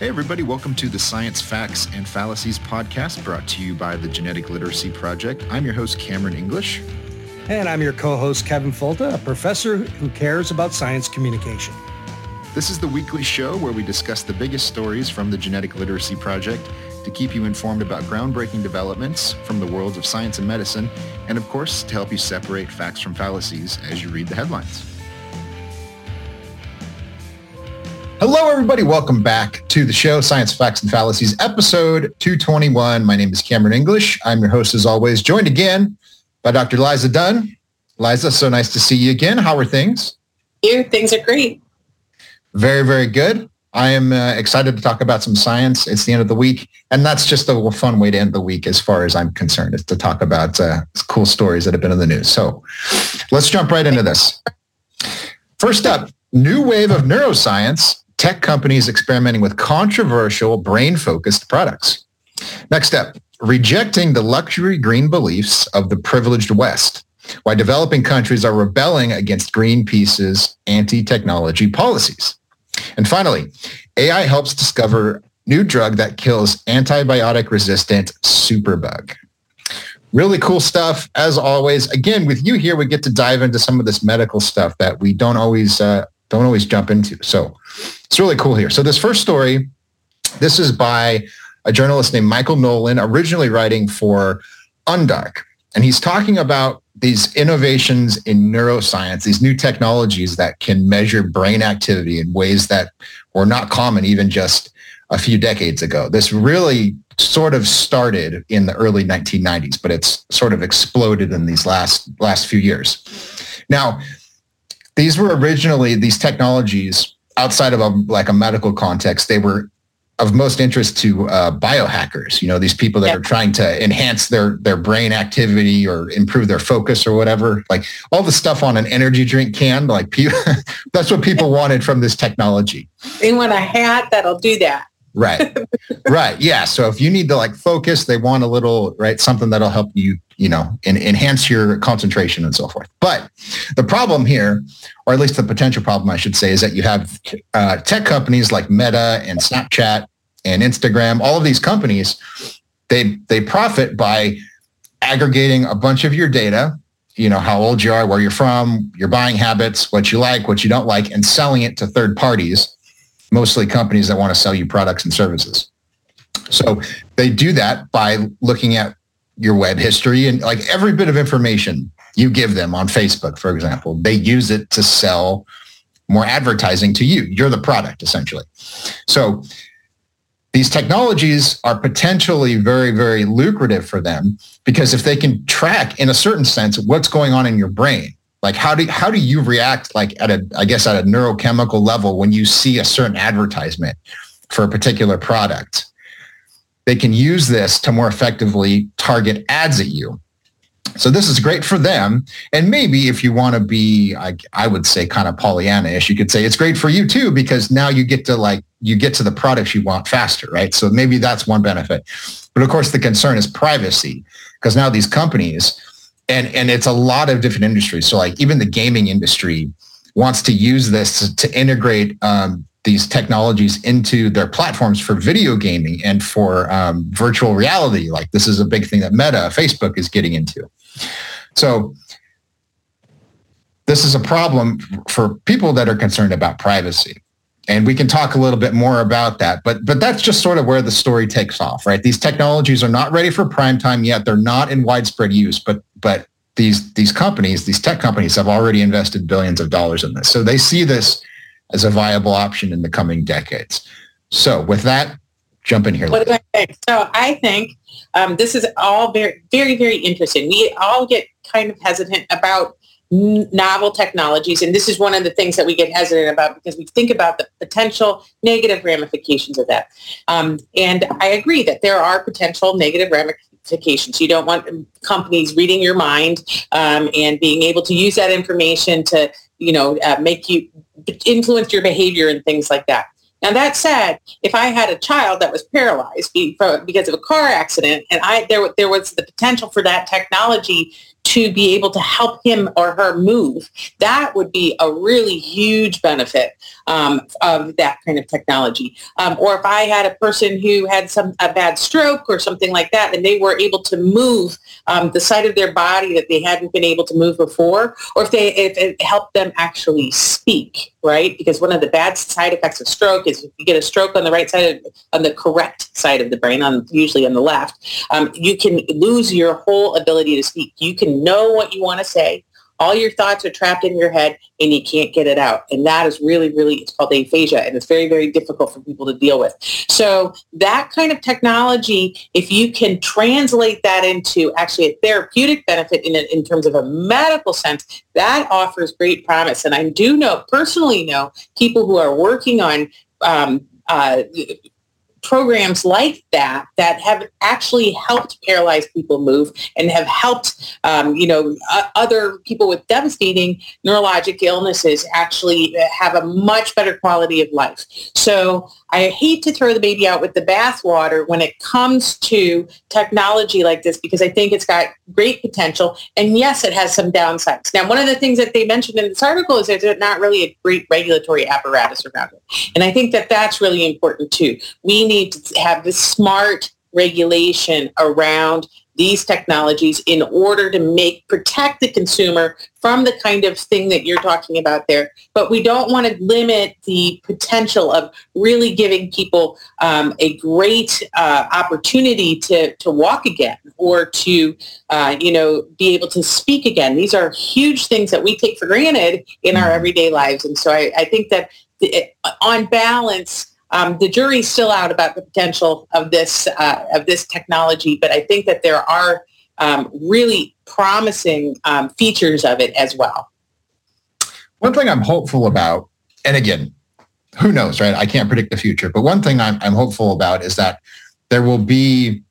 Hey, everybody, welcome to the Science Facts and Fallacies podcast brought to you by the Genetic Literacy Project. I'm your host, Cameron English. And I'm your co-host, Kevin Folta, a professor who cares about science communication. This is the weekly show where we discuss the biggest stories from the Genetic Literacy Project to keep you informed about groundbreaking developments from the worlds of science and medicine, and of course, to help you separate facts from fallacies as you read the headlines. Hello, everybody. Welcome back to the show, Science Facts and Fallacies, episode 221. My name is Cameron English. I'm your host, as always, joined again by Dr. Liza Dunn. Liza, so nice to see you again. How are things? You, things are great. Very, very good. I am uh, excited to talk about some science. It's the end of the week, and that's just a fun way to end the week as far as I'm concerned, is to talk about uh, cool stories that have been in the news. So let's jump right into this. First up, new wave of neuroscience, tech companies experimenting with controversial brain-focused products. Next up, rejecting the luxury green beliefs of the privileged West, why developing countries are rebelling against Greenpeace's anti-technology policies. And finally, AI helps discover new drug that kills antibiotic resistant superbug. Really cool stuff as always. Again, with you here, we get to dive into some of this medical stuff that we don't always uh, don't always jump into. So it's really cool here. So this first story, this is by a journalist named Michael Nolan, originally writing for Undark. And he's talking about these innovations in neuroscience, these new technologies that can measure brain activity in ways that were not common even just a few decades ago. This really sort of started in the early 1990s, but it's sort of exploded in these last last few years. Now, these were originally these technologies outside of a, like a medical context. They were of most interest to uh, biohackers, you know, these people that are trying to enhance their their brain activity or improve their focus or whatever. Like all the stuff on an energy drink can, like people, that's what people wanted from this technology. They want a hat that'll do that. Right. right. Yeah. So if you need to like focus, they want a little, right, something that'll help you, you know, in, enhance your concentration and so forth. But the problem here, or at least the potential problem, I should say, is that you have uh, tech companies like Meta and Snapchat and Instagram, all of these companies, they, they profit by aggregating a bunch of your data, you know, how old you are, where you're from, your buying habits, what you like, what you don't like, and selling it to third parties mostly companies that want to sell you products and services. So they do that by looking at your web history and like every bit of information you give them on Facebook, for example, they use it to sell more advertising to you. You're the product essentially. So these technologies are potentially very, very lucrative for them because if they can track in a certain sense what's going on in your brain, like how do how do you react like at a I guess at a neurochemical level when you see a certain advertisement for a particular product? They can use this to more effectively target ads at you. So this is great for them. And maybe if you want to be, I, I would say kind of Pollyanna-ish, you could say it's great for you too, because now you get to like, you get to the products you want faster, right? So maybe that's one benefit. But of course, the concern is privacy, because now these companies, and and it's a lot of different industries. So like even the gaming industry wants to use this to, to integrate um, these technologies into their platforms for video gaming and for um, virtual reality. Like this is a big thing that Meta, Facebook is getting into. So this is a problem for people that are concerned about privacy and we can talk a little bit more about that but but that's just sort of where the story takes off right these technologies are not ready for prime time yet they're not in widespread use but but these these companies these tech companies have already invested billions of dollars in this so they see this as a viable option in the coming decades so with that jump in here what do i think so i think um, this is all very very very interesting we all get kind of hesitant about novel technologies. And this is one of the things that we get hesitant about because we think about the potential negative ramifications of that. Um, and I agree that there are potential negative ramifications. You don't want companies reading your mind um, and being able to use that information to, you know, uh, make you influence your behavior and things like that. Now that said, if I had a child that was paralyzed because of a car accident, and I there there was the potential for that technology to be able to help him or her move, that would be a really huge benefit um, of that kind of technology. Um, or if I had a person who had some a bad stroke or something like that, and they were able to move um, the side of their body that they hadn't been able to move before, or if they if it helped them actually speak, right? Because one of the bad side effects of stroke is if you get a stroke on the right side, of, on the correct side of the brain, on usually on the left, um, you can lose your whole ability to speak. You can know what you want to say all your thoughts are trapped in your head and you can't get it out. And that is really, really, it's called aphasia and it's very, very difficult for people to deal with. So that kind of technology, if you can translate that into actually a therapeutic benefit in, in terms of a medical sense, that offers great promise. And I do know, personally know, people who are working on um, uh, programs like that that have actually helped paralyzed people move and have helped, um, you know, uh, other people with devastating neurologic illnesses actually have a much better quality of life. So I hate to throw the baby out with the bathwater when it comes to technology like this because I think it's got great potential. And yes, it has some downsides. Now, one of the things that they mentioned in this article is there's not really a great regulatory apparatus around it. And I think that that's really important too. We need to have this smart regulation around these technologies in order to make protect the consumer from the kind of thing that you're talking about there. But we don't want to limit the potential of really giving people um, a great uh, opportunity to, to walk again or to, uh, you know, be able to speak again. These are huge things that we take for granted in our mm-hmm. everyday lives. And so I, I think that the, on balance, um, the jury's still out about the potential of this uh, of this technology, but I think that there are um, really promising um, features of it as well. One thing I'm hopeful about, and again, who knows, right? I can't predict the future, but one thing I'm, I'm hopeful about is that there will be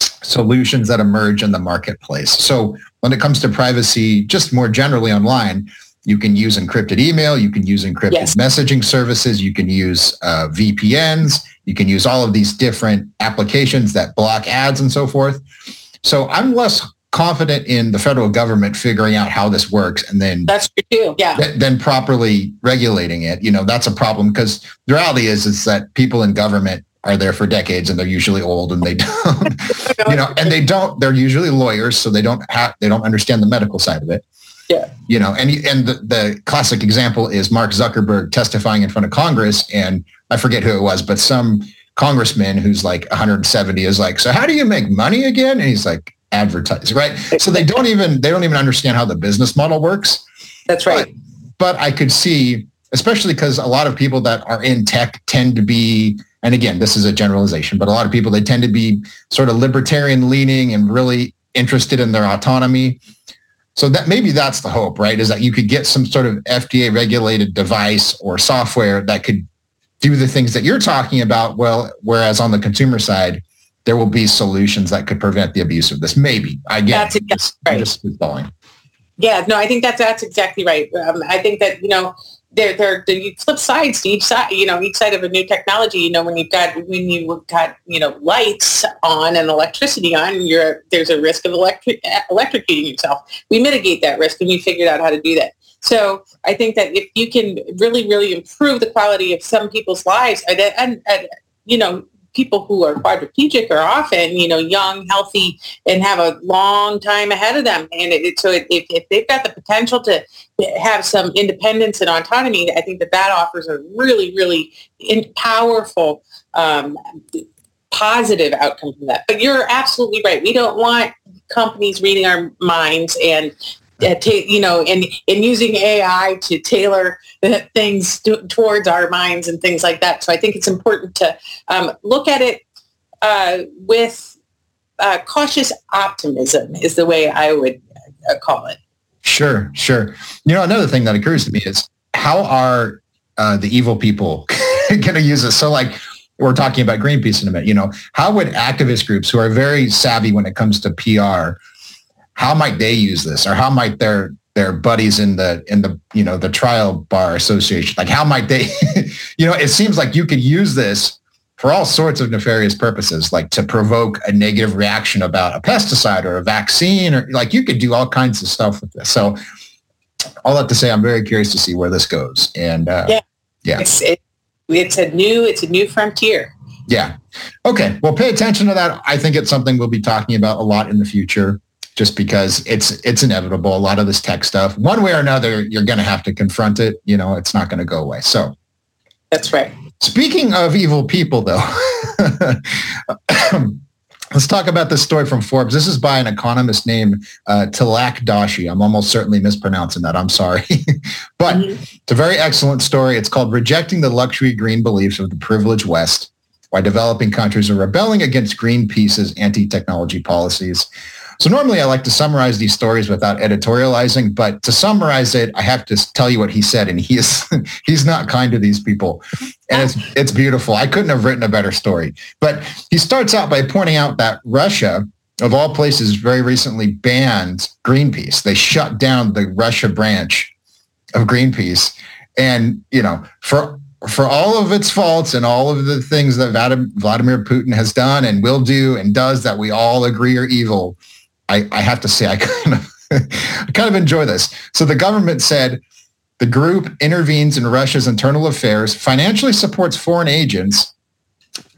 solutions that emerge in the marketplace. So when it comes to privacy, just more generally online, you can use encrypted email. You can use encrypted yes. messaging services. You can use uh, VPNs. You can use all of these different applications that block ads and so forth. So I'm less confident in the federal government figuring out how this works and then that's true. Yeah. Th- then properly regulating it. You know, that's a problem because the reality is is that people in government are there for decades and they're usually old and they don't you know and they don't they're usually lawyers so they don't have they don't understand the medical side of it yeah. You know, and and the, the classic example is Mark Zuckerberg testifying in front of Congress, and I forget who it was, but some congressman who's like 170 is like, so how do you make money again? And he's like, advertise, right? So they don't even they don't even understand how the business model works. That's right. But, but I could see, especially because a lot of people that are in tech tend to be, and again, this is a generalization, but a lot of people they tend to be sort of libertarian leaning and really interested in their autonomy. So that maybe that's the hope, right? Is that you could get some sort of FDA regulated device or software that could do the things that you're talking about. Well, whereas on the consumer side, there will be solutions that could prevent the abuse of this. Maybe I get that's exactly just, right. just. Yeah, no, I think that's that's exactly right. Um, I think that you know there there the flip sides to each side you know each side of a new technology. You know when you've got when you've got you know lights on and electricity on you're there's a risk of electric electrocuting yourself. We mitigate that risk and we figured out how to do that. So I think that if you can really really improve the quality of some people's lives and, and, and you know people who are quadriplegic are often, you know, young, healthy, and have a long time ahead of them. And it, so if, if they've got the potential to have some independence and autonomy, I think that that offers a really, really powerful, um, positive outcome from that. But you're absolutely right. We don't want companies reading our minds and uh, t- you know, and, and using AI to tailor things to, towards our minds and things like that. So I think it's important to um, look at it uh, with uh, cautious optimism is the way I would uh, call it. Sure, sure. You know, another thing that occurs to me is how are uh, the evil people going to use this? So like, we're talking about Greenpeace in a minute, you know, how would activist groups who are very savvy when it comes to PR how might they use this or how might their their buddies in the in the you know the trial bar association like how might they you know it seems like you could use this for all sorts of nefarious purposes like to provoke a negative reaction about a pesticide or a vaccine or like you could do all kinds of stuff with this so all that to say i'm very curious to see where this goes and uh, yeah Yeah. It's, it, it's a new, it's a new frontier. Yeah. Okay. Well, pay attention to that. I think it's something we'll be talking about a lot in the future just because it's it's inevitable. A lot of this tech stuff, one way or another, you're going to have to confront it. You know, it's not going to go away. So that's right. Speaking of evil people, though, let's talk about this story from Forbes. This is by an economist named uh, Tilak Doshi. I'm almost certainly mispronouncing that. I'm sorry. but mm-hmm. it's a very excellent story. It's called Rejecting the Luxury Green Beliefs of the Privileged West Why Developing Countries Are Rebelling Against Greenpeace's Anti-Technology Policies. So normally I like to summarize these stories without editorializing, but to summarize it, I have to tell you what he said, and he is he's not kind to these people, and it's it's beautiful. I couldn't have written a better story. But he starts out by pointing out that Russia, of all places, very recently banned Greenpeace. They shut down the Russia branch of Greenpeace, and you know for for all of its faults and all of the things that Vladimir Putin has done and will do and does that we all agree are evil I, I have to say I kind of I kind of enjoy this. So the government said the group intervenes in Russia's internal affairs, financially supports foreign agents,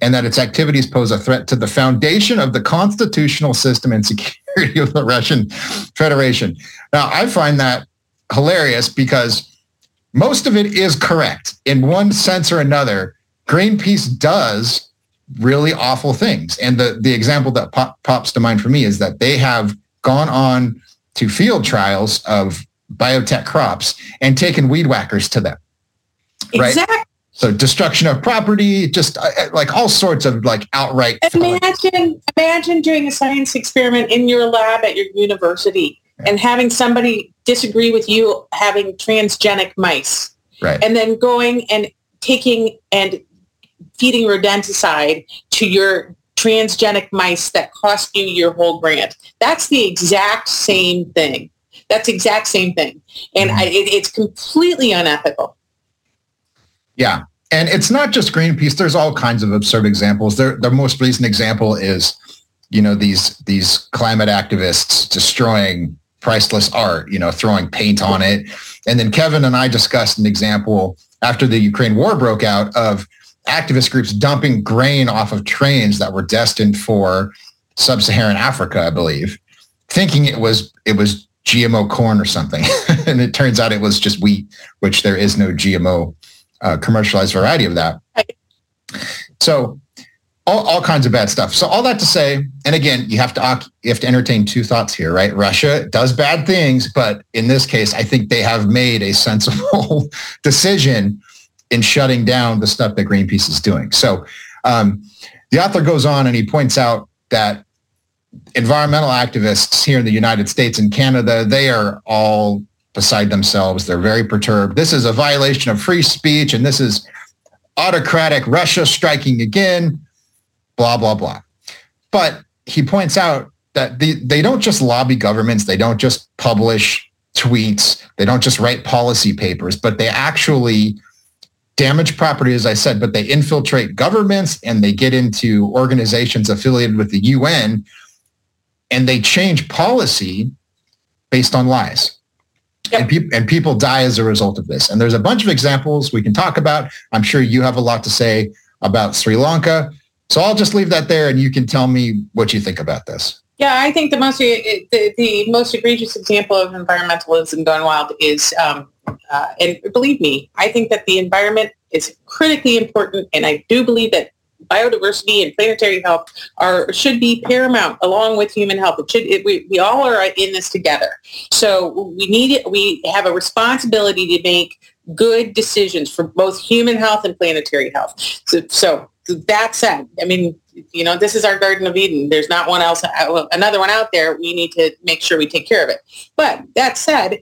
and that its activities pose a threat to the foundation of the constitutional system and security of the Russian Federation. Now, I find that hilarious because most of it is correct in one sense or another. Greenpeace does really awful things. And the, the example that pop, pops to mind for me is that they have gone on to field trials of biotech crops and taken weed whackers to them. Right? Exactly. So destruction of property, just uh, uh like all sorts of like outright. Imagine, imagine doing a science experiment in your lab at your university yeah. and having somebody disagree with you having transgenic mice. Right. And then going and taking and feeding rodenticide to your transgenic mice that cost you your whole grant. That's the exact same thing. That's the exact same thing. And mm-hmm. I, it, it's completely unethical. Yeah. And it's not just Greenpeace. There's all kinds of absurd examples. Their, their most recent example is, you know, these, these climate activists destroying priceless art, you know, throwing paint on it. And then Kevin and I discussed an example after the Ukraine war broke out of activist groups dumping grain off of trains that were destined for sub-Saharan Africa, I believe, thinking it was it was GMO corn or something, and it turns out it was just wheat, which there is no GMO uh, commercialized variety of that. So all, all kinds of bad stuff. So all that to say, and again, you have to you have to entertain two thoughts here, right? Russia does bad things, but in this case, I think they have made a sensible decision in shutting down the stuff that Greenpeace is doing. So um, the author goes on and he points out that environmental activists here in the United States and Canada, they are all beside themselves. They're very perturbed. This is a violation of free speech and this is autocratic Russia striking again, blah, blah, blah. But he points out that the, they don't just lobby governments. They don't just publish tweets. They don't just write policy papers, but they actually damage property, as I said, but they infiltrate governments and they get into organizations affiliated with the UN and they change policy based on lies. Yep. And, pe- and people die as a result of this. And there's a bunch of examples we can talk about. I'm sure you have a lot to say about Sri Lanka. So I'll just leave that there and you can tell me what you think about this. Yeah, I think the most the, the most egregious example of environmentalism gone wild is um, uh, and believe me, I think that the environment is critically important, and I do believe that biodiversity and planetary health are should be paramount along with human health. It should it, we, we all are in this together. So we need it. we have a responsibility to make good decisions for both human health and planetary health. So, so that said, I mean, you know, this is our Garden of Eden. There's not one else, uh, another one out there. We need to make sure we take care of it. But that said,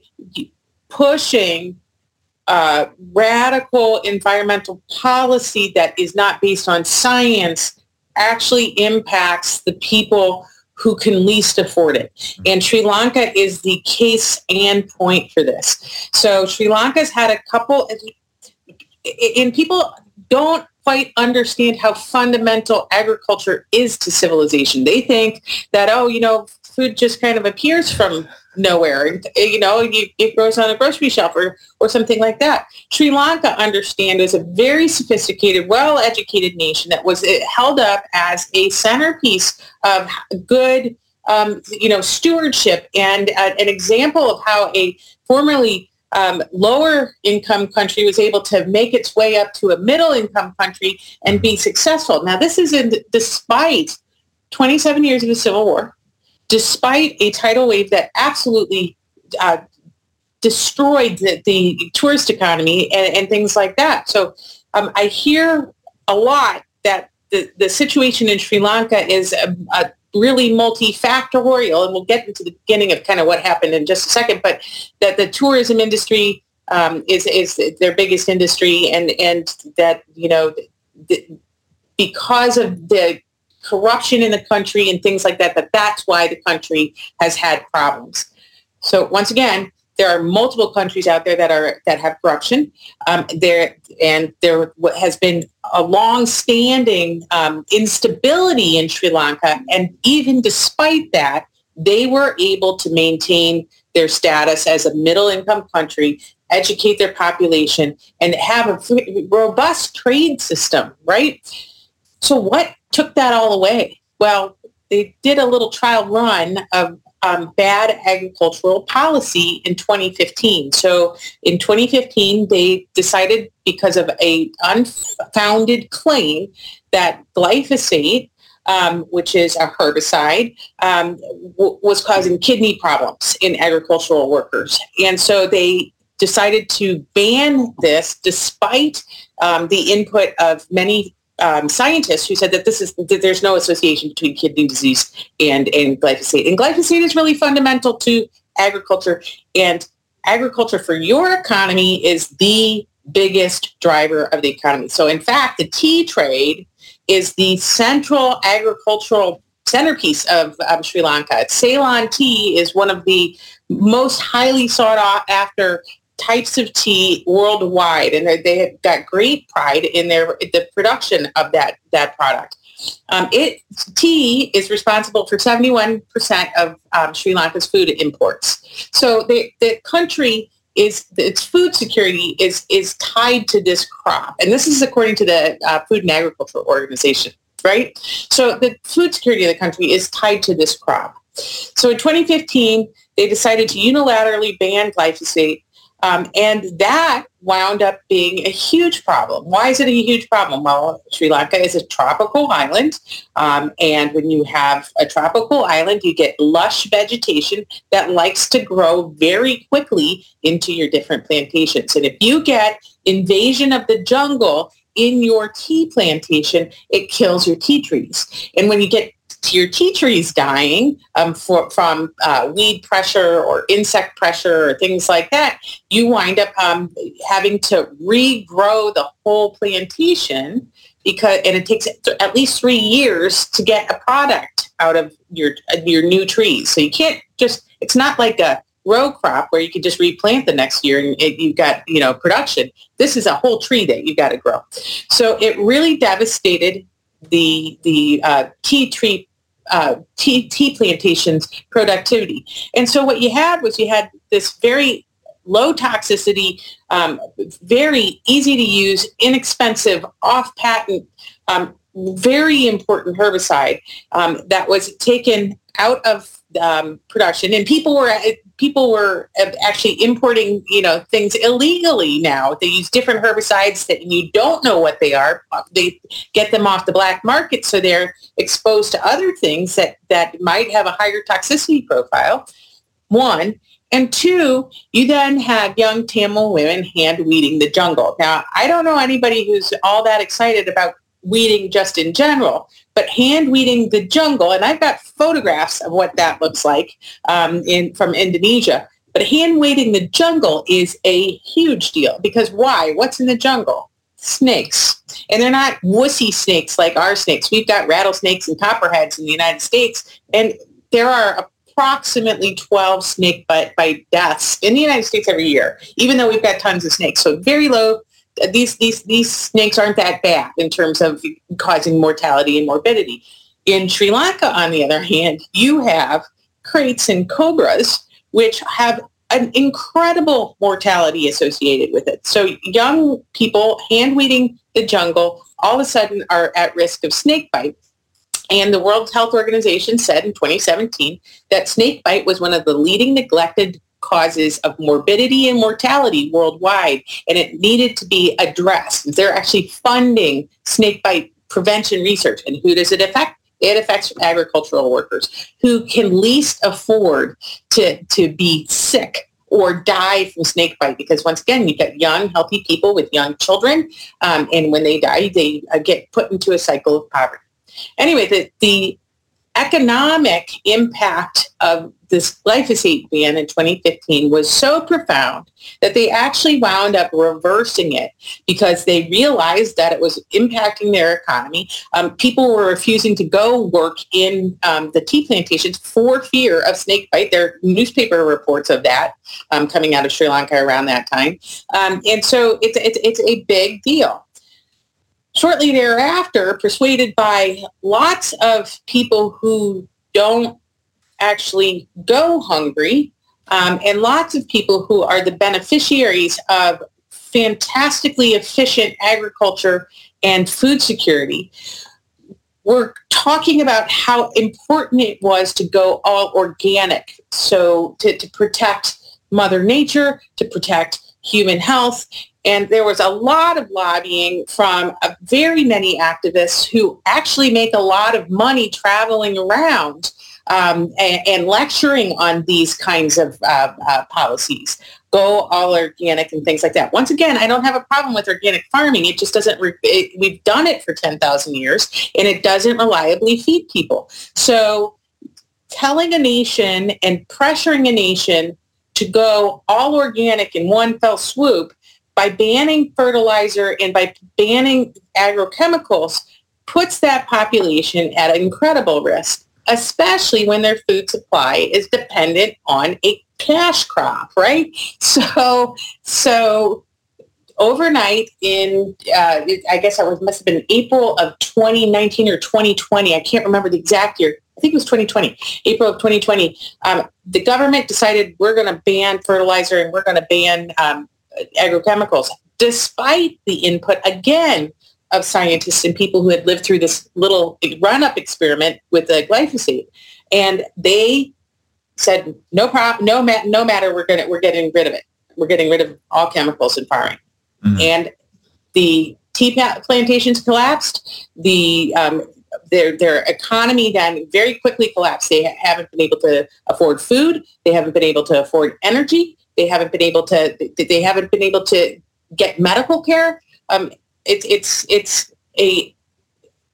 pushing uh, radical environmental policy that is not based on science actually impacts the people who can least afford it. Mm-hmm. And Sri Lanka is the case and point for this. So Sri Lanka's had a couple, and people don't quite understand how fundamental agriculture is to civilization. They think that, oh, you know, food just kind of appears from nowhere. You know, it grows on a grocery shelf or, or something like that. Sri Lanka, understand, is a very sophisticated, well-educated nation that was held up as a centerpiece of good, um, you know, stewardship and uh, an example of how a formerly um, lower income country was able to make its way up to a middle income country and be successful. Now, this is in, despite 27 years of a civil war, despite a tidal wave that absolutely uh, destroyed the, the, tourist economy and, and, things like that. So um, I hear a lot that the, the situation in Sri Lanka is a, a really multifactorial, and we'll get into the beginning of kind of what happened in just a second, but that the tourism industry um, is, is their biggest industry and, and that, you know, the, because of the corruption in the country and things like that, that that's why the country has had problems. So once again, there are multiple countries out there that are that have corruption. Um, there and there has been a long-standing um, instability in Sri Lanka, and even despite that, they were able to maintain their status as a middle-income country, educate their population, and have a robust trade system. Right. So what took that all away? Well, they did a little trial run of um, bad agricultural policy in 2015. So in 2015, they decided because of a unfounded claim that glyphosate, um, which is a herbicide, um, w- was causing kidney problems in agricultural workers. And so they decided to ban this despite um, the input of many um, scientists who said that this is that there's no association between kidney disease and and glyphosate. And glyphosate is really fundamental to agriculture, and agriculture for your economy is the biggest driver of the economy. So, in fact, the tea trade is the central agricultural centerpiece of um, Sri Lanka. Ceylon tea is one of the most highly sought after types of tea worldwide, and they have got great pride in their the production of that that product. Um, it tea is responsible for 71% of um, Sri Lanka's food imports. So the the country is its food security is is tied to this crop, and this is according to the uh, Food and Agriculture Organization, right? So the food security of the country is tied to this crop. So in 2015, they decided to unilaterally ban glyphosate um, and that wound up being a huge problem. Why is it a huge problem? Well, Sri Lanka is a tropical island. Um, and when you have a tropical island, you get lush vegetation that likes to grow very quickly into your different plantations. And if you get invasion of the jungle in your tea plantation, it kills your tea trees. And when you get your tea trees dying um, for, from uh, weed pressure or insect pressure or things like that, you wind up um, having to regrow the whole plantation because and it takes at least three years to get a product out of your your new trees. So you can't just it's not like a row crop where you can just replant the next year and it, you've got you know production. This is a whole tree that you've got to grow. So it really devastated the the uh, tea tree uh, tea, tea plantations productivity. And so what you had was you had this very low toxicity, um, very easy to use, inexpensive, off patent, um, very important herbicide um, that was taken out of um, production, and people were people were um, actually importing, you know, things illegally now. They use different herbicides that you don't know what they are. Uh, they get them off the black market, so they're exposed to other things that that might have a higher toxicity profile. One. And two, you then have young Tamil women hand weeding the jungle. Now, I don't know anybody who's all that excited about weeding just in general, but hand weeding the jungle, and I've got photographs of what that looks like um, in from Indonesia. But hand weeding the jungle is a huge deal because why? What's in the jungle? Snakes. And they're not wussy snakes like our snakes. We've got rattlesnakes and copperheads in the United States, and there are approximately 12 snake bite, bite deaths in the United States every year, even though we've got tons of snakes. So very low these these these snakes aren't that bad in terms of causing mortality and morbidity. In Sri Lanka, on the other hand, you have kraits and cobras, which have an incredible mortality associated with it. So young people hand weeding the jungle all of a sudden are at risk of snake bite. And the World Health Organization said in 2017 that snake bite was one of the leading neglected causes of morbidity and mortality worldwide, and it needed to be addressed. They're actually funding snakebite prevention research. And who does it affect? It affects agricultural workers who can least afford to, to be sick or die from snake bite because once again you've got young healthy people with young children um, and when they die they uh, get put into a cycle of poverty anyway the, the economic impact of this glyphosate ban in 2015 was so profound that they actually wound up reversing it because they realized that it was impacting their economy. Um, people were refusing to go work in um, the tea plantations for fear of snake bite. There are newspaper reports of that um, coming out of Sri Lanka around that time. Um, and so it's, it's, it's a big deal. Shortly thereafter, persuaded by lots of people who don't actually go hungry um, and lots of people who are the beneficiaries of fantastically efficient agriculture and food security we're talking about how important it was to go all organic. So to, to protect mother nature to protect human health and there was a lot of lobbying from very many activists who actually make a lot of money traveling around um, and, and, lecturing on these kinds of uh, uh, policies. Go all organic and things like that. Once again, I don't have a problem with organic farming. It just doesn't, re- it, we've done it for 10,000 years and it doesn't reliably feed people. So telling a nation and pressuring a nation to go all organic in one fell swoop by banning fertilizer and by banning agrochemicals puts that population at incredible risk especially when their food supply is dependent on a cash crop, right? So, so overnight in, uh, I guess it was must have been April of 2019 or 2020. I can't remember the exact year. I think it was 2020, April of 2020. Um, the government decided we're going to ban fertilizer and we're going to ban um, agrochemicals, despite the input again of scientists and people who had lived through this little run-up experiment with the glyphosate, and they said no problem, no ma- no matter, we're gonna we're getting rid of it. We're getting rid of all chemicals in farming, mm-hmm. and the tea plantations collapsed. The um, their their economy then very quickly collapsed. They haven't been able to afford food. They haven't been able to afford energy. They haven't been able to. They haven't been able to get medical care. Um, it's it's it's a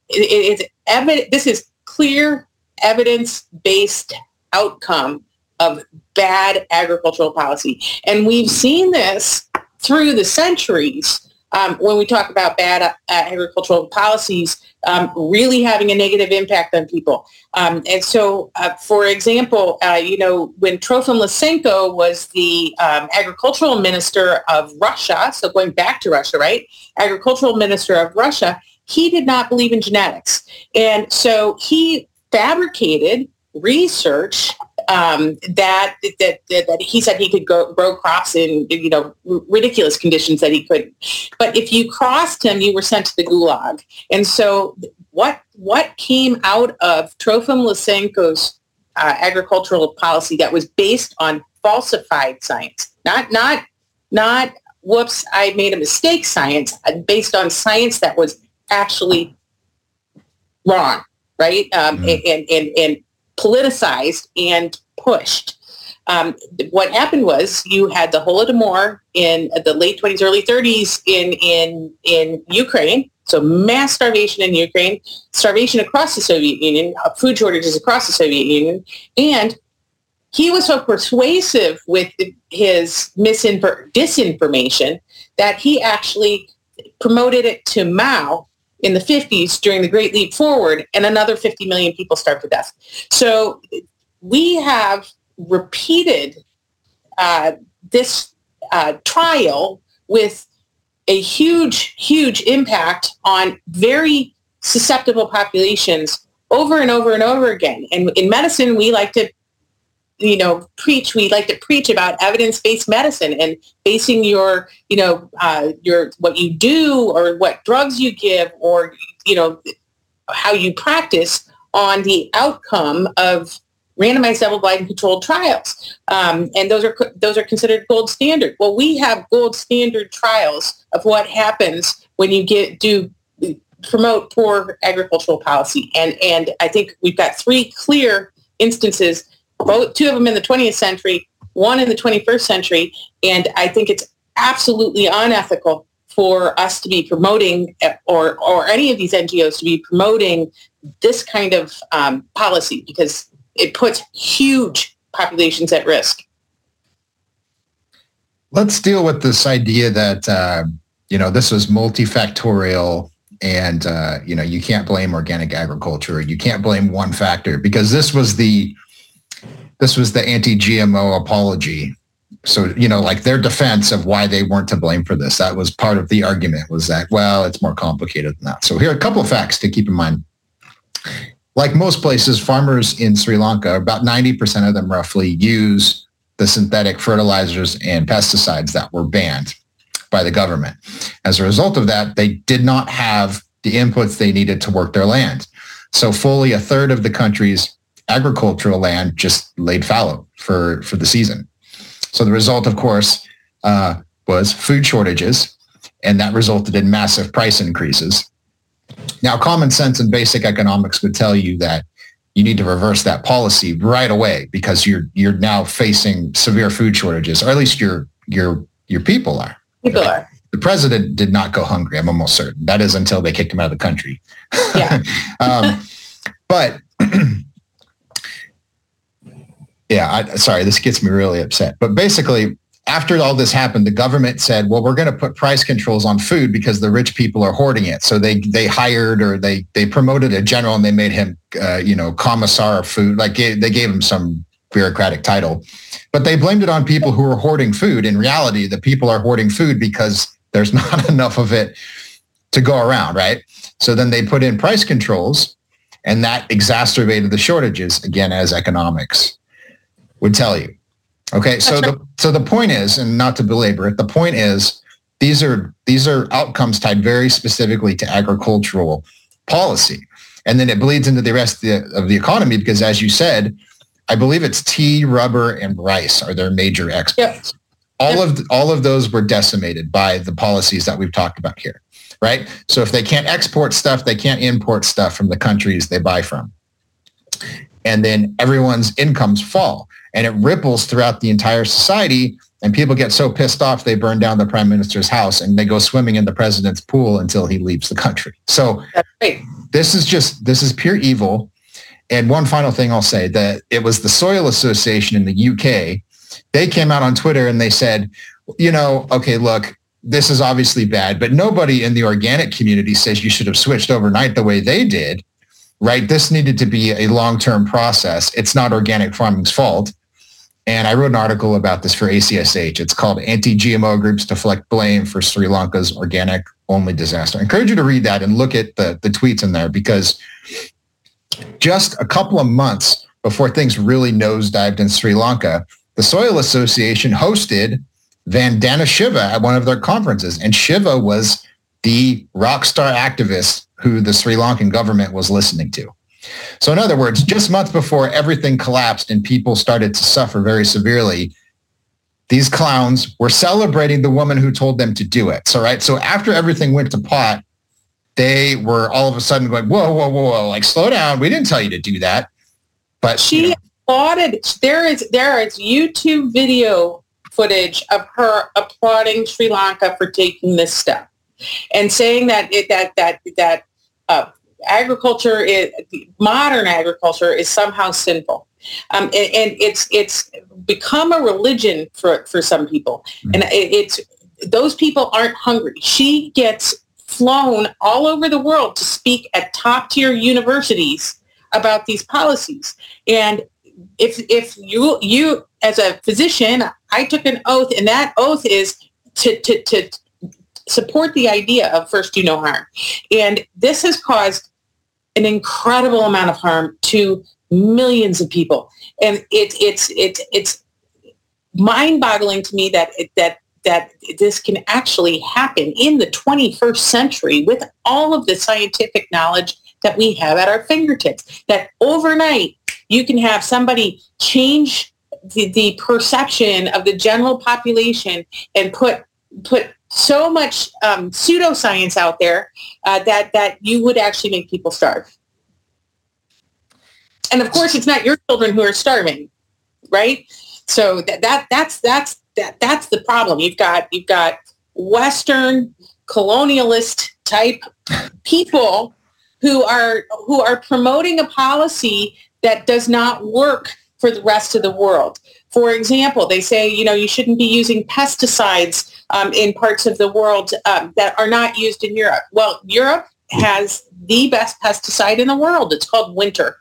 it, it's evident. This is clear evidence based outcome of bad agricultural policy, and we've seen this through the centuries. Um, when we talk about bad uh, agricultural policies um, really having a negative impact on people. Um, and so, uh, for example, uh, you know, when Trofim Lysenko was the um, agricultural minister of Russia, so going back to Russia, right? Agricultural minister of Russia, he did not believe in genetics. And so he fabricated research um, that, that, that he said he could go, grow crops in you know ridiculous conditions that he couldn't. But if you crossed him, you were sent to the gulag. And so what what came out of Trofim Lysenko's uh, agricultural policy that was based on falsified science, not not not whoops, I made a mistake science, uh, based on science that was actually wrong, right? Um, mm-hmm. and, and, and politicized and pushed. Um, what happened was you had the Holodomor in the late 20s, early 30s in, in, in Ukraine. So mass starvation in Ukraine, starvation across the Soviet Union, uh, food shortages across the Soviet Union. And he was so persuasive with his misinfor- disinformation that he actually promoted it to Mao in the 50s during the Great Leap Forward, and another 50 million people starved to death. So we have repeated uh, this uh, trial with a huge, huge impact on very susceptible populations over and over and over again. And in medicine, we like to, you know, preach. We like to preach about evidence-based medicine and basing your, you know, uh, your what you do or what drugs you give or you know how you practice on the outcome of randomized double-blind controlled trials, um, and those are those are considered gold standard. Well, we have gold standard trials of what happens when you get do promote poor agricultural policy, and and I think we've got three clear instances, both two of them in the 20th century, one in the 21st century, and I think it's absolutely unethical for us to be promoting or or any of these NGOs to be promoting this kind of um, policy because it puts huge populations at risk. Let's deal with this idea that uh, you know this was multifactorial, and uh, you know you can't blame organic agriculture. You can't blame one factor because this was the this was the anti-GMO apology. So you know, like their defense of why they weren't to blame for this. That was part of the argument. Was that well, it's more complicated than that. So here are a couple of facts to keep in mind like most places, farmers in Sri Lanka, about 90% of them roughly use the synthetic fertilizers and pesticides that were banned by the government. As a result of that, they did not have the inputs they needed to work their land. So fully a third of the country's agricultural land just laid fallow for, for the season. So the result, of course, uh, was food shortages, and that resulted in massive price increases. Now, common sense and basic economics would tell you that you need to reverse that policy right away because you're you're now facing severe food shortages, or at least your your your people are. People are. The president did not go hungry. I'm almost certain. That is until they kicked him out of the country. Yeah. um, but yeah, I, sorry, this gets me really upset. But basically, after all this happened, the government said, well, we're going to put price controls on food because the rich people are hoarding it. So they they hired or they they promoted a general and they made him, uh, you know, commissar of food. Like they gave him some bureaucratic title, but they blamed it on people who were hoarding food. In reality, the people are hoarding food because there's not enough of it to go around, right? So then they put in price controls and that exacerbated the shortages, again, as economics would tell you. Okay, so the so the point is, and not to belabor it, the point is these are these are outcomes tied very specifically to agricultural policy, and then it bleeds into the rest of the, of the economy because, as you said, I believe it's tea, rubber, and rice are their major exports. Yep. All yep. of all of those were decimated by the policies that we've talked about here, right? So if they can't export stuff, they can't import stuff from the countries they buy from, and then everyone's incomes fall and it ripples throughout the entire society. And people get so pissed off they burn down the prime minister's house and they go swimming in the president's pool until he leaves the country. So this is just this is pure evil. And one final thing I'll say that it was the Soil Association in the UK. They came out on Twitter and they said, you know, okay, look, this is obviously bad, but nobody in the organic community says you should have switched overnight the way they did, right? This needed to be a long-term process. It's not organic farming's fault. And I wrote an article about this for ACSH. It's called Anti-GMO Groups Deflect Blame for Sri Lanka's Organic Only Disaster. I encourage you to read that and look at the, the tweets in there because just a couple of months before things really nosedived in Sri Lanka, the Soil Association hosted Vandana Shiva at one of their conferences. And Shiva was the rock star activist who the Sri Lankan government was listening to. So in other words, just months before everything collapsed and people started to suffer very severely, these clowns were celebrating the woman who told them to do it. So right. So after everything went to pot, they were all of a sudden going, whoa, whoa, whoa, whoa, like slow down. We didn't tell you to do that. But she you know. applauded. There is there is YouTube video footage of her applauding Sri Lanka for taking this step and saying that it, that that that uh, agriculture is modern agriculture is somehow sinful. Um, and, and, it's it's become a religion for, for some people. Mm-hmm. And it, it's those people aren't hungry. She gets flown all over the world to speak at top tier universities about these policies. And if if you you as a physician, I took an oath, and that oath is to to to support the idea of first do no harm. And this has caused an incredible amount of harm to millions of people. And it, it's, it's, it's mind-boggling to me that, that, that this can actually happen in the 21st century with all of the scientific knowledge that we have at our fingertips. That overnight you can have somebody change the, the perception of the general population and put put so much um, pseudoscience out there uh, that that you would actually make people starve. And of course, it's not your children who are starving, right? So that, that that's that's that that's the problem. You've got you've got Western colonialist type people who are who are promoting a policy that does not work for the rest of the world. For example, they say, you know, you shouldn't be using pesticides um, in parts of the world um, that are not used in Europe. Well, Europe has the best pesticide in the world. It's called winter.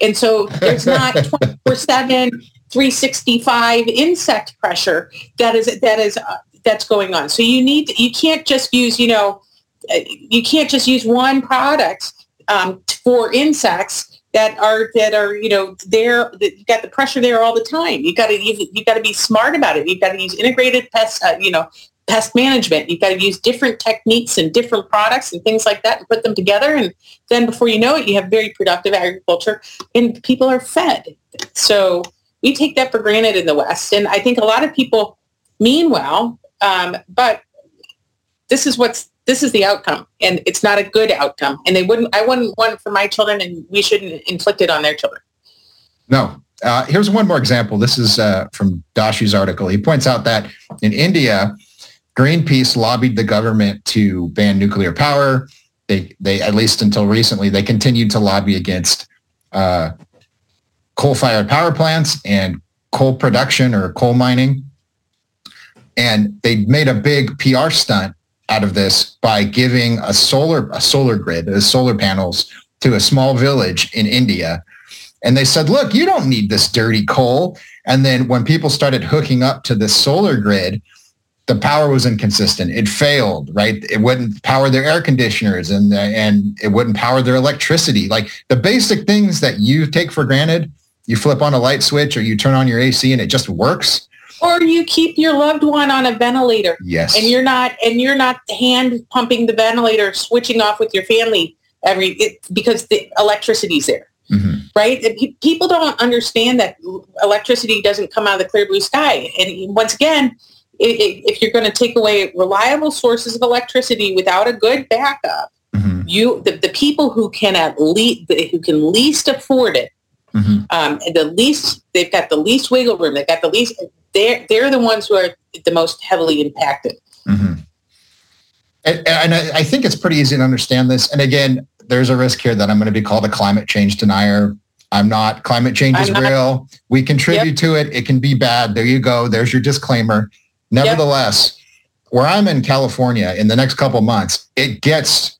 And so there's not 24-7, 365 insect pressure that is, that is, uh, that's going on. So you need, you can't just use, you know, uh, you can't just use one product um, for insects that are that are you know there you got the pressure there all the time. You got to you, you got to be smart about it. You've got to use integrated pest uh, you know pest management. You've got to use different techniques and different products and things like that and put them together. And then before you know it you have very productive agriculture and people are fed. So we take that for granted in the west. And i think a lot of people mean well um, but this is what's this is the outcome and it's not a good outcome and they wouldn't i wouldn't want it for my children and we shouldn't inflict it on their children. No uh, here's one more example. This is uh, from dashi's article. He points out that in india greenpeace lobbied the government to ban nuclear power. They they at least until recently they continued to lobby against uh, coal-fired power plants and coal production or coal mining. And they made a big pr stunt out of this by giving a solar a solar grid, a solar panels to a small village in India. And they said, look, you don't need this dirty coal. And then when people started hooking up to this solar grid, the power was inconsistent. It failed, right? It wouldn't power their air conditioners and, and it wouldn't power their electricity. Like the basic things that you take for granted, you flip on a light switch or you turn on your AC and it just works or you keep your loved one on a ventilator. Yes. And you're not and you're not hand pumping the ventilator, switching off with your family every it, because the electricity's there. Mm-hmm. Right? And people don't understand that electricity doesn't come out of the clear blue sky. And once again, if you're going to take away reliable sources of electricity without a good backup, mm-hmm. you the, the people who can at least who can least afford it, mm-hmm. um, the least they've got the least wiggle room. They've got the least they're they're the ones who are the most heavily impacted. Mm-hmm. And, and I, I, think it's pretty easy to understand this. And again, there's a risk here that I'm going to be called a climate change denier. I'm not. Climate change is not, real. We contribute yep. to it. It can be bad. There you go. There's your disclaimer. Nevertheless, yep. where I'm in California in the next couple months, it gets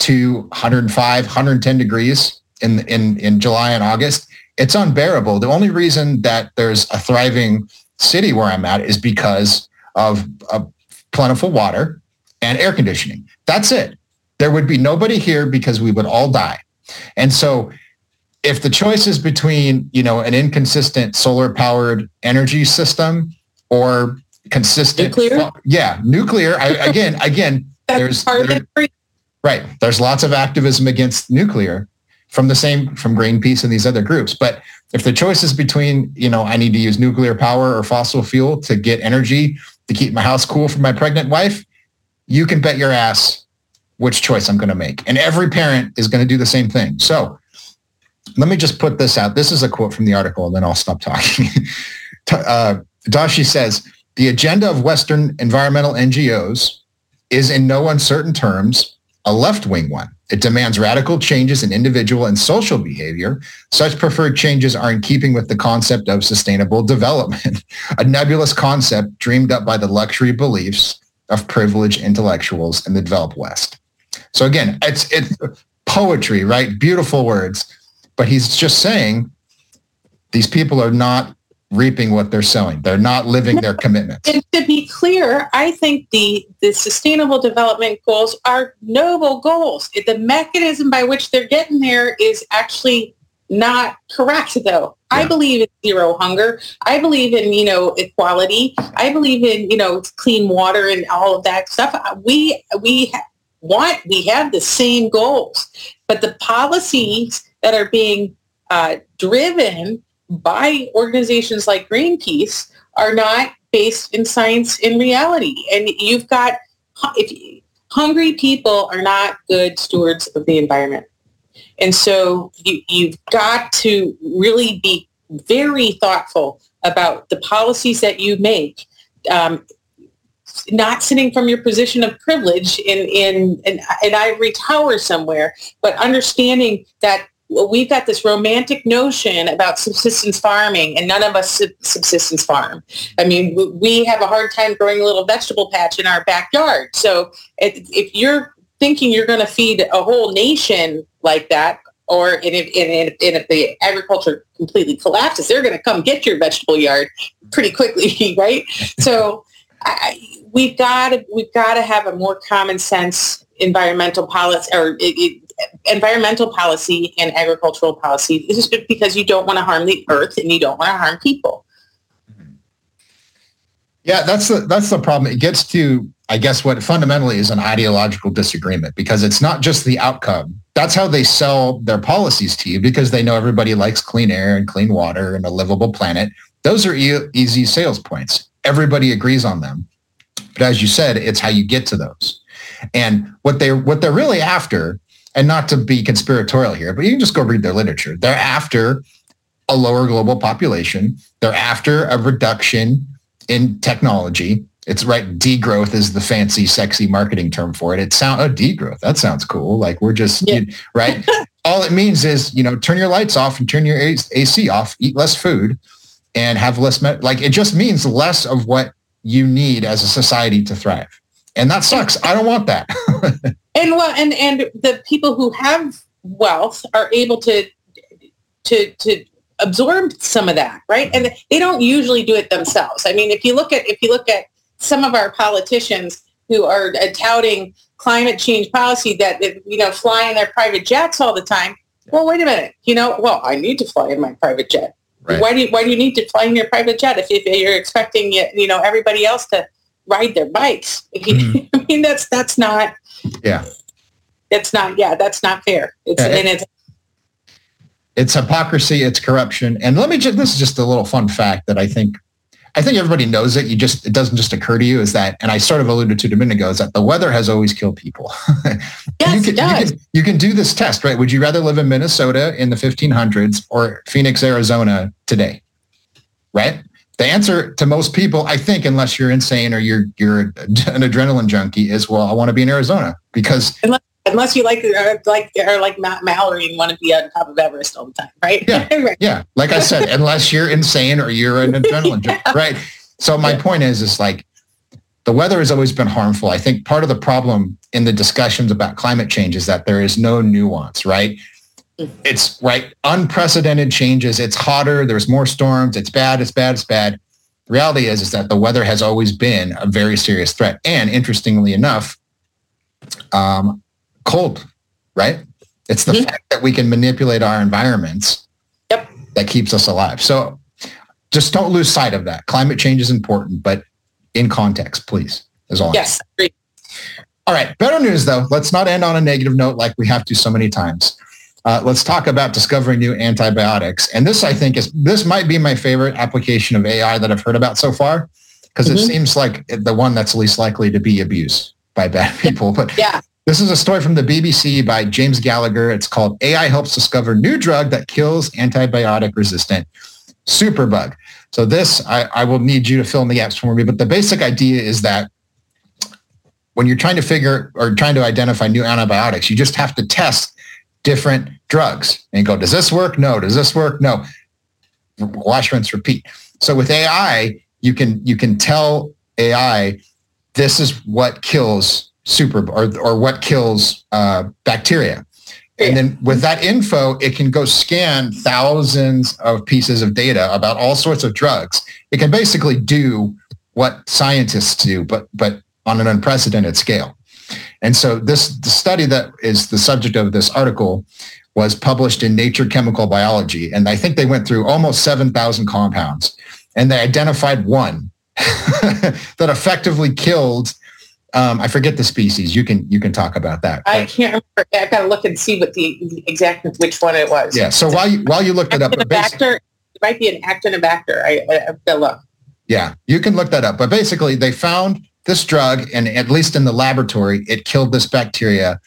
to 105, 110 degrees in in in July and August. It's unbearable. The only reason that there's a thriving city where I'm at is because of, of plentiful water and air conditioning. That's it. There would be nobody here because we would all die. And so if the choice is between, you know, an inconsistent solar powered energy system or consistent nuclear? yeah, nuclear. I, again, again, there's there, right. There's lots of activism against nuclear from the same from Greenpeace and these other groups. But if the choice is between, you know, I need to use nuclear power or fossil fuel to get energy to keep my house cool for my pregnant wife, you can bet your ass which choice I'm going to make. And every parent is going to do the same thing. So let me just put this out. This is a quote from the article, and then I'll stop talking. uh, Dashi says, the agenda of Western environmental NGOs is in no uncertain terms a left-wing one. It demands radical changes in individual and social behavior. Such preferred changes are in keeping with the concept of sustainable development, a nebulous concept dreamed up by the luxury beliefs of privileged intellectuals in the developed West. So again, it's it's poetry, right? Beautiful words. But he's just saying these people are not reaping what they're sowing. They're not living their commitments. And to be clear, I think the, the sustainable development goals are noble goals. The mechanism by which they're getting there is actually not correct though. Yeah. I believe in zero hunger. I believe in, you know, equality. I believe in, you know, clean water and all of that stuff. We, we want, we have the same goals, but the policies that are being uh, driven by organizations like Greenpeace are not based in science in reality. And you've got, if hungry people are not good stewards of the environment. And so you, you've got to really be very thoughtful about the policies that you make. Um, not sitting from your position of privilege in, in, in an ivory tower somewhere, but understanding that we've got this romantic notion about subsistence farming and none of us subsistence farm. I mean, we have a hard time growing a little vegetable patch in our backyard. So if, you're thinking you're going to feed a whole nation like that, or and if, and if the agriculture completely collapses, they're going to come get your vegetable yard pretty quickly, right? so I, we've got we've got to have a more common sense environmental policy or it, it, environmental policy and agricultural policy. Is because you don't want to harm the earth and you don't want to harm people. Yeah, that's the that's the problem. It gets to, I guess, what fundamentally is an ideological disagreement because it's not just the outcome. That's how they sell their policies to you because they know everybody likes clean air and clean water and a livable planet. Those are e- easy sales points. Everybody agrees on them. But as you said, it's how you get to those. And what they what they're really after and not to be conspiratorial here, but you can just go read their literature. They're after a lower global population. They're after a reduction in technology. It's right. Degrowth is the fancy, sexy marketing term for it. It sound oh degrowth. That sounds cool. Like we're just yeah. you, right. All it means is you know turn your lights off and turn your AC off. Eat less food, and have less. like it just means less of what you need as a society to thrive and that sucks. I don't want that. and well, and and the people who have wealth are able to to to absorb some of that, right? And they don't usually do it themselves. I mean, if you look at if you look at some of our politicians who are uh, touting climate change policy that you know fly in their private jets all the time. Well, wait a minute. You know, well, I need to fly in my private jet. Right. Why do you, why do you need to fly in your private jet if, if you're expecting you know everybody else to ride their bikes. Mm-hmm. I mean, that's that's not. Yeah. It's not. Yeah, that's not fair. It's yeah, and it's. It's hypocrisy. It's corruption. And let me just. This is just a little fun fact that I think. I think everybody knows it. You just it doesn't just occur to you is that, and I sort of alluded to it a minute ago, is that the weather has always killed people. yes, you can, it does. You can, you can do this test, right? Would you rather live in Minnesota in the 1500s or Phoenix, Arizona today? Right? The answer to most people, I think, unless you're insane or you're you're an adrenaline junkie, is well, I want to be in Arizona because unless, unless you like uh, like or like Matt Mallory and want to be on top of Everest all the time, right? Yeah, right. yeah. Like I said, unless you're insane or you're an adrenaline yeah. junkie, right? So my yeah. point is, is like the weather has always been harmful. I think part of the problem in the discussions about climate change is that there is no nuance, right? It's right, unprecedented changes. It's hotter. There's more storms. It's bad. It's bad. It's bad. The reality is, is that the weather has always been a very serious threat. And interestingly enough, um, cold, right? It's the mm-hmm. fact that we can manipulate our environments yep. that keeps us alive. So just don't lose sight of that. Climate change is important, but in context, please, is all. Yes. All right. Better news, though. Let's not end on a negative note like we have to so many times. Uh, let's talk about discovering new antibiotics. And this, I think, is this might be my favorite application of AI that I've heard about so far, because mm-hmm. it seems like the one that's least likely to be abused by bad people. But yeah. This is a story from the BBC by James Gallagher. It's called AI Helps Discover New Drug That Kills Antibiotic Resistant Superbug. So this, I, I will need you to fill in the gaps for me. But the basic idea is that when you're trying to figure or trying to identify new antibiotics, you just have to test different drugs and go, does this work? No. Does this work? No. Wash, rinse, repeat. So with AI, you can you can tell AI this is what kills super or, or what kills uh, bacteria. And then with that info, it can go scan thousands of pieces of data about all sorts of drugs. It can basically do what scientists do, but but on an unprecedented scale. And so this the study that is the subject of this article was published in Nature Chemical Biology. And I think they went through almost 7,000 compounds and they identified one that effectively killed um, I forget the species. You can you can talk about that. I can't remember. I've got to look and see what the exact which one it was. Yeah. So while you while you looked it up, it might be an Acinetobacter. I, I have to look. Yeah, you can look that up. But basically, they found this drug, and at least in the laboratory, it killed this bacteria,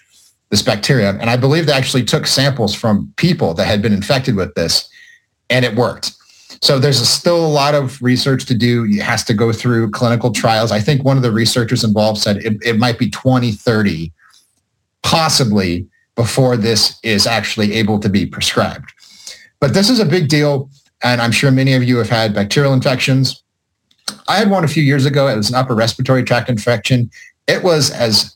this bacteria. And I believe they actually took samples from people that had been infected with this, and it worked. So there's a, still a lot of research to do. It has to go through clinical trials. I think one of the researchers involved said it, it might be 2030, possibly before this is actually able to be prescribed. But this is a big deal. And I'm sure many of you have had bacterial infections. I had one a few years ago. It was an upper respiratory tract infection. It was as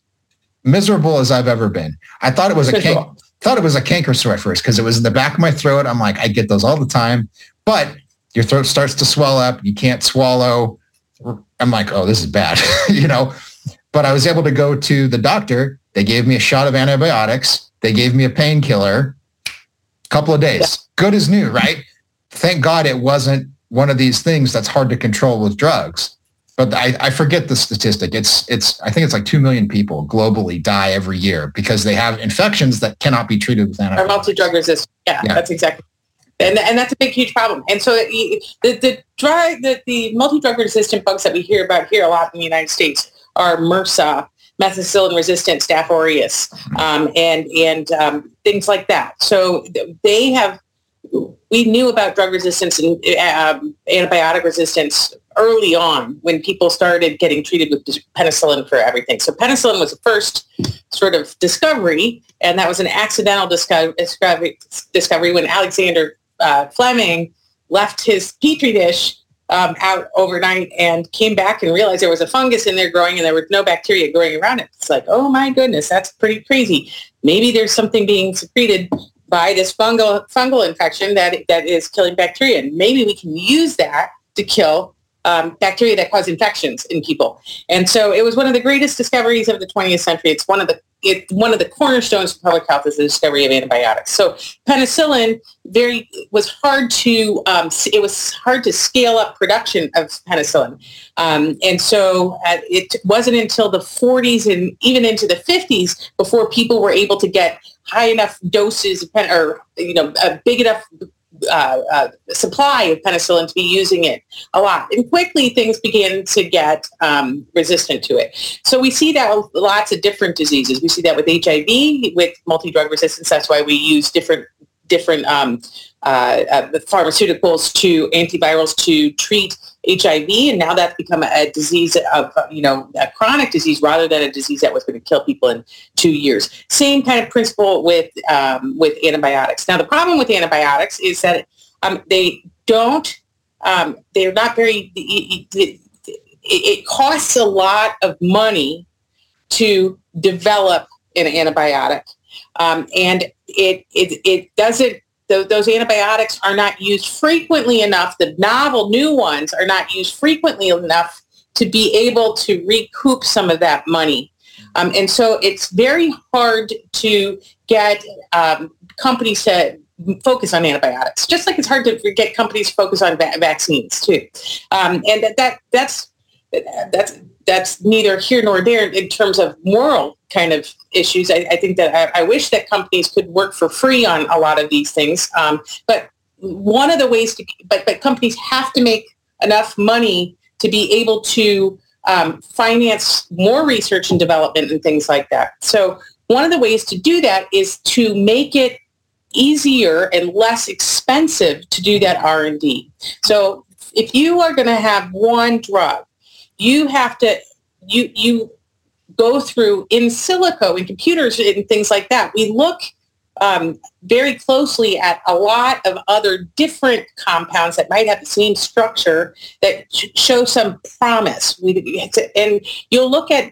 miserable as I've ever been. I thought it was a can- thought it was a canker sore at first because it was in the back of my throat. I'm like, I get those all the time. But your throat starts to swell up. You can't swallow. I'm like, oh, this is bad, you know. But I was able to go to the doctor. They gave me a shot of antibiotics. They gave me a painkiller. A couple of days, good as new, right? Thank God it wasn't one of these things that's hard to control with drugs. But I, I forget the statistic. It's it's I think it's like two million people globally die every year because they have infections that cannot be treated with antibiotics. Or multi-drug resistant. Yeah, yeah, that's exactly and, and that's a big, huge problem. And so the, the drug, the, the multi-drug resistant bugs that we hear about here a lot in the United States are MRSA, methicillin-resistant Staph aureus, um, and and um, things like that. So they have. We knew about drug resistance and um, antibiotic resistance early on when people started getting treated with penicillin for everything. So penicillin was the first sort of discovery, and that was an accidental discovery, when Alexander uh, Fleming left his petri dish um, out overnight and came back and realized there was a fungus in there growing and there was no bacteria growing around it. It's like, oh my goodness, that's pretty crazy. Maybe there's something being secreted by this fungal fungal infection that that is killing bacteria. And maybe we can use that to kill um, bacteria that cause infections in people. And so it was one of the greatest discoveries of the 20th century. It's one of the it, one of the cornerstones of public health is the discovery of antibiotics. So penicillin very was hard to um, it was hard to scale up production of penicillin, um, and so uh, it wasn't until the 40s and even into the 50s before people were able to get high enough doses of pen, or you know a big enough uh, uh, supply of penicillin to be using it a lot. And quickly things began to get um, resistant to it. So we see that with lots of different diseases. We see that with HIV, with multi-drug resistance. That's why we use different different um, uh, uh pharmaceuticals to antivirals to treat HIV, and now that's become a, a, disease of, you know, a chronic disease rather than a disease that was going to kill people in two years. Same kind of principle with um, with antibiotics. Now, the problem with antibiotics is that um, they don't, um, they're not very, it, it, it costs a lot of money to develop an antibiotic. Um, and it, it, it doesn't those antibiotics are not used frequently enough. The novel new ones are not used frequently enough to be able to recoup some of that money. Um, and so it's very hard to get um, companies to focus on antibiotics, just like it's hard to get companies to focus on va- vaccines too. Um, and that, that that's that's that's neither here nor there in terms of moral kind of issues. I, I think that I, I, wish that companies could work for free on a lot of these things. Um, but one of the ways to, but, but companies have to make enough money to be able to um, finance more research and development and things like that. So one of the ways to do that is to make it easier and less expensive to do that R&D. So if you are going to have one drug, you have to you you go through in silico in computers and things like that. We look um, very closely at a lot of other different compounds that might have the same structure that sh- show some promise. We, and you'll look at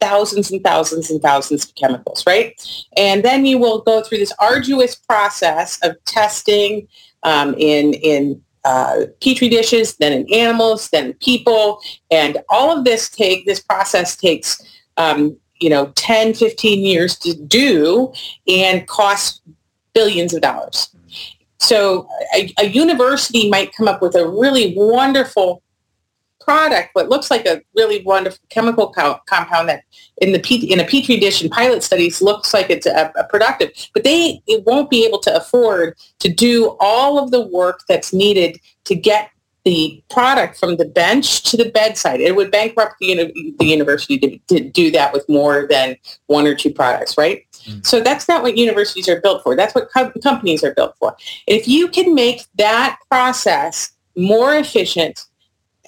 thousands and thousands and thousands of chemicals, right? And then you will go through this arduous process of testing um, in in uh, petri dishes, then in animals, then people, and all of this take this process takes um, you know 10, 15 years to do and costs billions of dollars. So a, a university might come up with a really wonderful product, what looks like a really wonderful chemical co- compound that in the P- in a petri dish in pilot studies looks like it's a, a productive, but they it won't be able to afford to do all of the work that's needed to get the product from the bench to the bedside. It would bankrupt the, uni- the university to, to, do that with more than one or two products, right? Mm. So that's not what universities are built for. That's what co- companies are built for. If you can make that process more efficient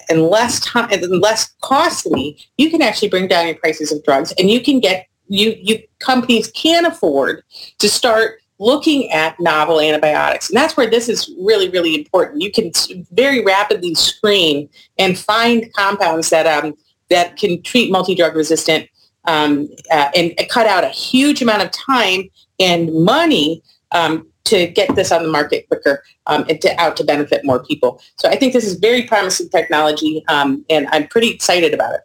and less time and less costly, you can actually bring down your prices of drugs and you can get you you companies can afford to start looking at novel antibiotics. And that's where this is really, really important. You can very rapidly screen and find compounds that um, that can treat multi-drug resistant um, uh, and cut out a huge amount of time and money um, to get this on the market quicker um, and to out to benefit more people. So I think this is very promising technology, um, and I'm pretty excited about it.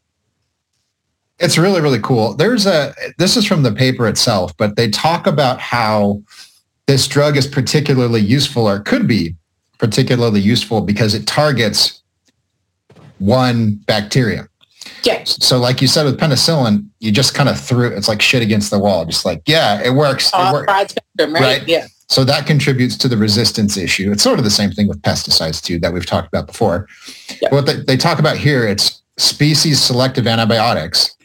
It's really, really cool. There's a, this is from the paper itself, but they talk about how this drug is particularly useful or could be particularly useful because it targets one bacteria. Yeah. So like you said with penicillin, you just kind of threw it's like shit against the wall. Just like, yeah, it works. it works. Broad spectrum, right? right? Yeah. So that contributes to the resistance issue. It's sort of the same thing with pesticides too that we've talked about before. Yep. What they, they talk about here, it's species selective antibiotics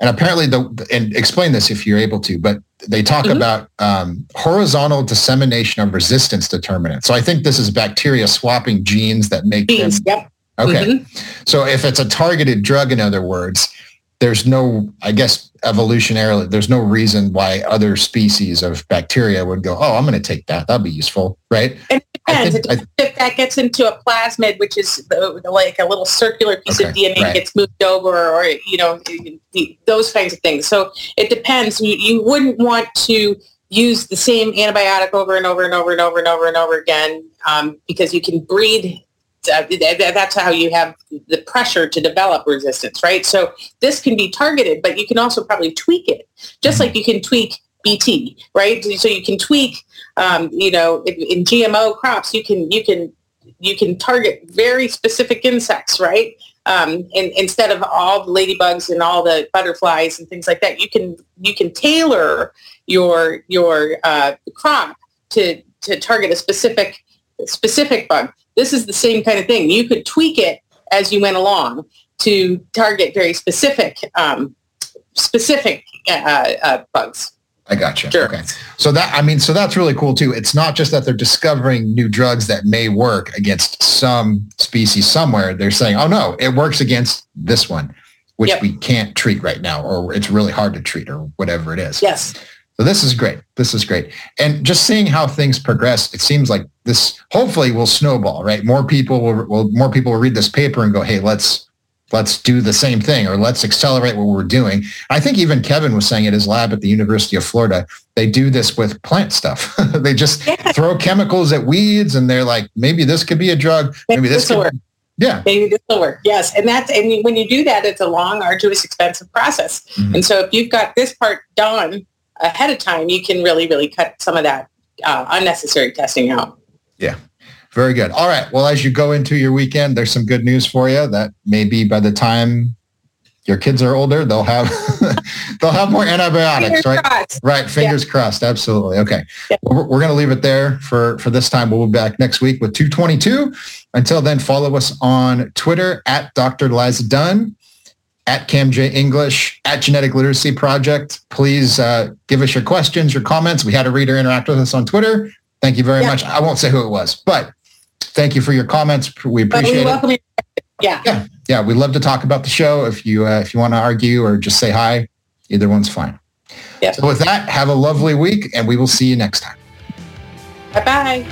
and apparently the and explain this if you're able to but they talk mm-hmm. about um, horizontal dissemination of resistance determinants so i think this is bacteria swapping genes that make genes, them yep. okay mm-hmm. so if it's a targeted drug in other words there's no, I guess, evolutionarily, there's no reason why other species of bacteria would go, oh, I'm going to take that. That'd be useful, right? It depends. Think, it, if that gets into a plasmid, which is the, like a little circular piece okay, of DNA right. gets moved over or, you know, those kinds of things. So it depends. You, you wouldn't want to use the same antibiotic over and over and over and over and over and over again um, because you can breed uh, that's how you have the pressure to develop resistance, right? So this can be targeted, but you can also probably tweak it, just like you can tweak BT, right? So you can tweak, um, you know, in, in, GMO crops, you can you can you can target very specific insects, right? Um, and instead of all the ladybugs and all the butterflies and things like that, you can you can tailor your your uh, crop to to target a specific specific bug. This is the same kind of thing. You could tweak it as you went along to target very specific um, specific uh, uh, bugs. I got you. Sure. Okay. So that I mean, so that's really cool too. It's not just that they're discovering new drugs that may work against some species somewhere. They're saying, oh no, it works against this one, which yep. we can't treat right now, or it's really hard to treat, or whatever it is. Yes. So this is great. This is great. And just seeing how things progress, it seems like this hopefully will snowball, right? More people will, will more people will read this paper and go, hey, let's let's do the same thing or let's accelerate what we're doing. I think even Kevin was saying at his lab at the University of Florida, they do this with plant stuff. they just yeah. throw chemicals at weeds and they're like, maybe this could be a drug. Maybe, maybe this could work. Yeah. Maybe this will work. Yes. And that's, and when you do that, it's a long, arduous, expensive process. Mm-hmm. And so if you've got this part done ahead of time, you can really, really cut some of that uh, unnecessary testing out. Yeah. Very good. All right. Well, as you go into your weekend, there's some good news for you that maybe by the time your kids are older, they'll have they'll have more antibiotics, fingers right? Crossed. Right. Fingers yeah. crossed. Absolutely. Okay. Yeah. We're, we're going to leave it there for for this time. We'll be back next week with 222. Until then, follow us on Twitter at Dr. Liza Dunn at CamJ English, at Genetic Literacy Project. Please uh, give us your questions, your comments. We had a reader interact with us on Twitter. Thank you very yeah. much. I won't say who it was, but thank you for your comments. We appreciate we it. Yeah. Yeah. Yeah. We love to talk about the show. If you, uh, if you want to argue or just say hi, either one's fine. Yeah. So with that, have a lovely week and we will see you next time. Bye-bye.